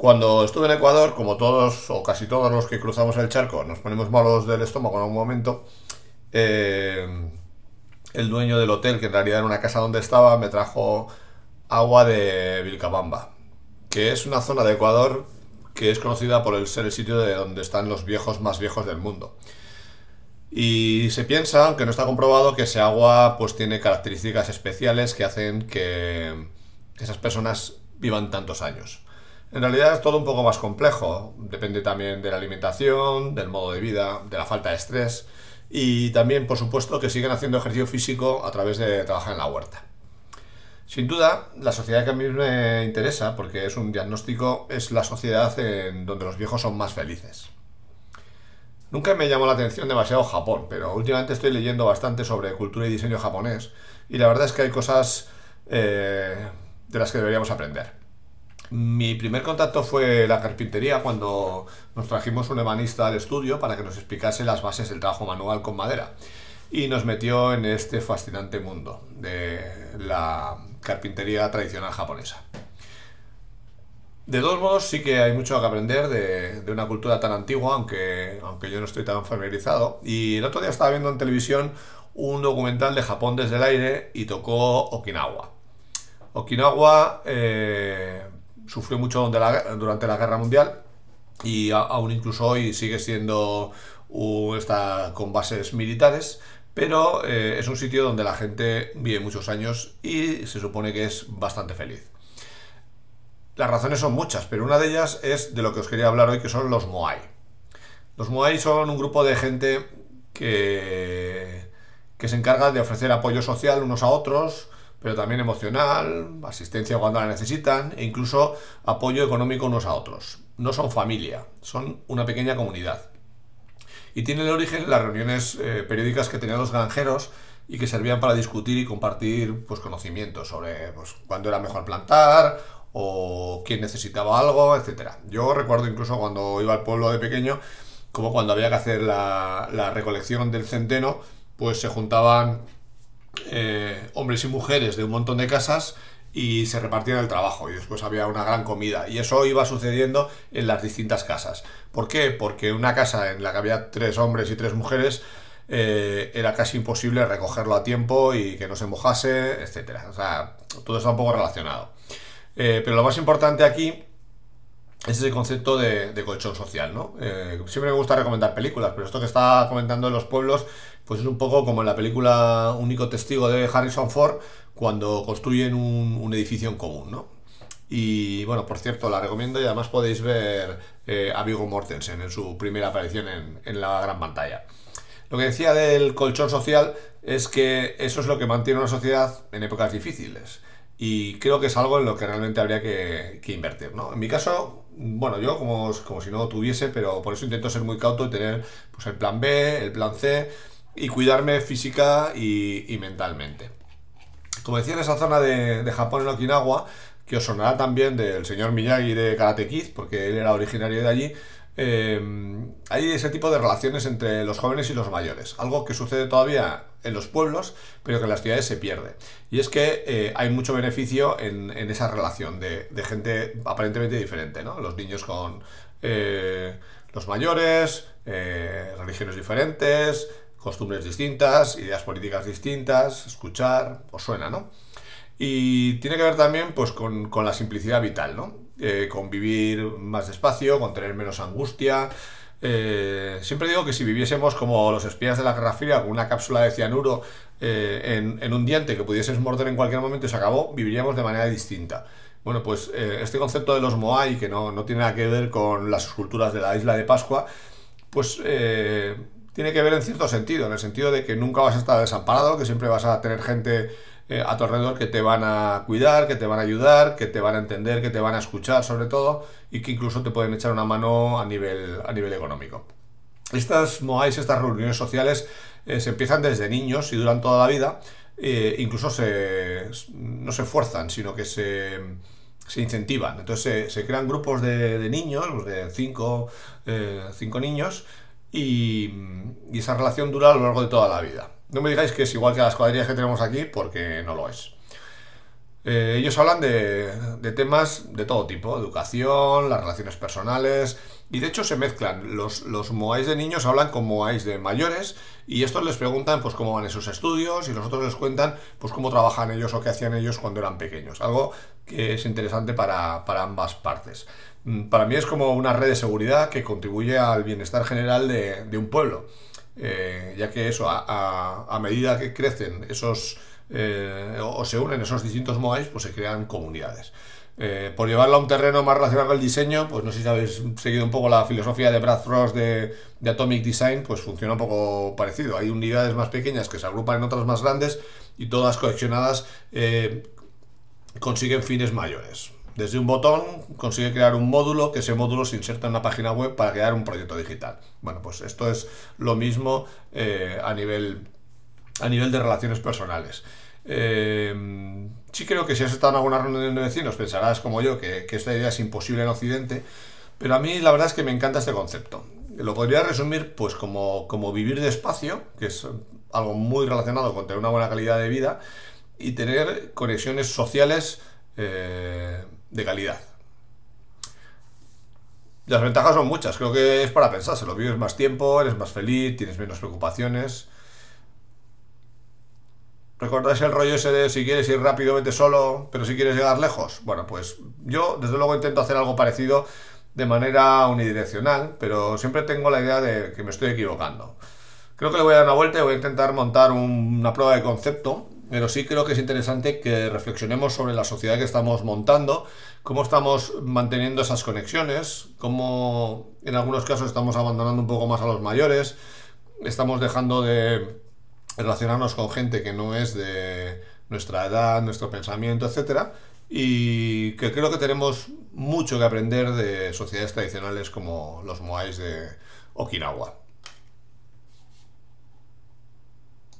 Cuando estuve en Ecuador, como todos o casi todos los que cruzamos el charco, nos ponemos malos del estómago en algún momento, eh, el dueño del hotel, que en realidad era una casa donde estaba, me trajo agua de Vilcabamba, que es una zona de Ecuador que es conocida por el ser el sitio de donde están los viejos más viejos del mundo. Y se piensa, aunque no está comprobado, que ese agua pues tiene características especiales que hacen que esas personas vivan tantos años. En realidad es todo un poco más complejo, depende también de la alimentación, del modo de vida, de la falta de estrés y también, por supuesto, que siguen haciendo ejercicio físico a través de trabajar en la huerta. Sin duda, la sociedad que a mí me interesa, porque es un diagnóstico, es la sociedad en donde los viejos son más felices. Nunca me llamó la atención demasiado Japón, pero últimamente estoy leyendo bastante sobre cultura y diseño japonés y la verdad es que hay cosas eh, de las que deberíamos aprender. Mi primer contacto fue la carpintería cuando nos trajimos un ebanista al estudio para que nos explicase las bases del trabajo manual con madera y nos metió en este fascinante mundo de la carpintería tradicional japonesa. De todos modos, sí que hay mucho que aprender de, una cultura tan antigua, aunque, aunque yo no estoy tan familiarizado. Y el otro día estaba viendo en televisión un documental de Japón desde el aire y tocó Okinawa. Okinawa eh, sufrió mucho durante la Guerra Mundial y aún incluso hoy sigue siendo está con bases militares, pero eh, es un sitio donde la gente vive muchos años y se supone que es bastante feliz. Las razones son muchas, pero una de ellas es de lo que os quería hablar hoy, que son los Moai. Los Moai son un grupo de gente que, que se encarga de ofrecer apoyo social unos a otros, pero también emocional, asistencia cuando la necesitan e incluso apoyo económico unos a otros. No son familia, son una pequeña comunidad. Y tiene el origen en las reuniones eh, periódicas que tenían los granjeros y que servían para discutir y compartir pues, conocimientos sobre pues, cuándo era mejor plantar o quién necesitaba algo, etcétera. Yo recuerdo incluso cuando iba al pueblo de pequeño, como cuando había que hacer la, recolección del centeno, pues se juntaban eh, hombres y mujeres de un montón de casas y se repartían el trabajo y después había una gran comida y eso iba sucediendo en las distintas casas. ¿Por qué? Porque una casa en la que había tres hombres y tres mujeres eh, era casi imposible recogerlo a tiempo y que no se mojase, etcétera. O sea, todo está un poco relacionado. Eh, pero lo más importante aquí es ese concepto de, colchón social, ¿no? Eh, siempre me gusta recomendar películas, pero esto que está comentando en los pueblos, pues es un poco como en la película Único Testigo de Harrison Ford, cuando construyen un, edificio en común, ¿no? Y bueno, por cierto, la recomiendo y además podéis ver eh, a Vigo Mortensen en su primera aparición en, en la gran pantalla. Lo que decía del colchón social es que eso es lo que mantiene una sociedad en épocas difíciles y creo que es algo en lo que realmente habría que, invertir. ¿no? En mi caso, bueno, yo como, como, si no tuviese, pero por eso intento ser muy cauto y tener pues, el plan B, el plan C y cuidarme física y, mentalmente. Como decía, en esa zona de, de, Japón, en Okinawa, que os sonará también del señor Miyagi de Karate porque él era originario de allí, eh, hay ese tipo de relaciones entre los jóvenes y los mayores, algo que sucede todavía en los pueblos, pero que en las ciudades se pierde. Y es que eh, hay mucho beneficio en, esa relación de, gente aparentemente diferente, ¿no? Los niños con eh, los mayores, religiones diferentes, costumbres distintas, ideas políticas distintas, escuchar, os suena, ¿no? Y tiene que ver también pues, con, con la simplicidad vital, ¿no? eh, con vivir más despacio, con tener menos angustia. Eh, siempre digo que si viviésemos como los espías de la Guerra Fría, con una cápsula de cianuro eh, en, un diente que pudieses morder en cualquier momento y se acabó, viviríamos de manera distinta. Bueno, pues eh, este concepto de los Moai, que no, no, tiene nada que ver con las esculturas de la isla de Pascua, pues tiene que ver en cierto sentido, en el sentido de que nunca vas a estar desamparado, que siempre vas a tener gente eh, a tu alrededor que te van a cuidar, que te van a ayudar, que te van a entender, que te van a escuchar sobre todo y que incluso te pueden echar una mano a nivel, a nivel económico. Estas MOAIs, estas reuniones sociales, eh, se empiezan desde niños y duran toda la vida. Eh, incluso se, no se fuerzan, sino que se, se incentivan. Entonces se, crean grupos de, niños, pues de cinco, cinco niños, y, y esa relación dura a lo largo de toda la vida. No me digáis que es igual que las cuadrillas que tenemos aquí, porque no lo es. Eh, ellos hablan de, temas de todo tipo, educación, las relaciones personales, y de hecho se mezclan. Los, los moais de niños hablan con moais de mayores, y estos les preguntan pues cómo van esos estudios, y los otros les cuentan pues cómo trabajan ellos o qué hacían ellos cuando eran pequeños. Algo que es interesante para, ambas partes. Mm, para mí es como una red de seguridad que contribuye al bienestar general de un pueblo. Eh, ya que eso, a, medida que crecen esos eh, o, se unen esos distintos moais, pues se crean comunidades. Eh, por llevarlo a un terreno más relacionado el diseño, pues no sé si habéis seguido un poco la filosofía de Brad Frost de, Atomic Design, pues funciona un poco parecido. Hay unidades más pequeñas que se agrupan en otras más grandes y todas coleccionadas consiguen fines mayores. Desde un botón consigue crear un módulo, que ese módulo se inserta en una página web para crear un proyecto digital. Bueno, pues esto es lo mismo a nivel a nivel de relaciones personales. Eh, sí creo que si has estado en alguna reunión de vecinos pensarás como yo que, esta idea es imposible en Occidente, pero a mí la verdad es que me encanta este concepto. Lo podría resumir pues como, como vivir despacio, que es algo muy relacionado con tener una buena calidad de vida, y tener conexiones sociales eh, de calidad. Las ventajas son muchas, creo que es para pensárselo. Vives más tiempo, eres más feliz, tienes menos preocupaciones. ¿Recordáis el rollo ese de si quieres ir rápido, vete solo, pero si quieres llegar lejos? Bueno, pues yo desde luego intento hacer algo parecido de manera unidireccional, pero siempre tengo la idea de que me estoy equivocando. Creo que le voy a dar una vuelta y voy a intentar montar una prueba de concepto, pero sí creo que es interesante que reflexionemos sobre la sociedad que estamos montando, cómo estamos manteniendo esas conexiones, cómo en algunos casos estamos abandonando un poco más a los mayores, estamos dejando de relacionarnos con gente que no es de nuestra edad, nuestro pensamiento, etcétera, y que creo que tenemos mucho que aprender de sociedades tradicionales como los moais de Okinawa.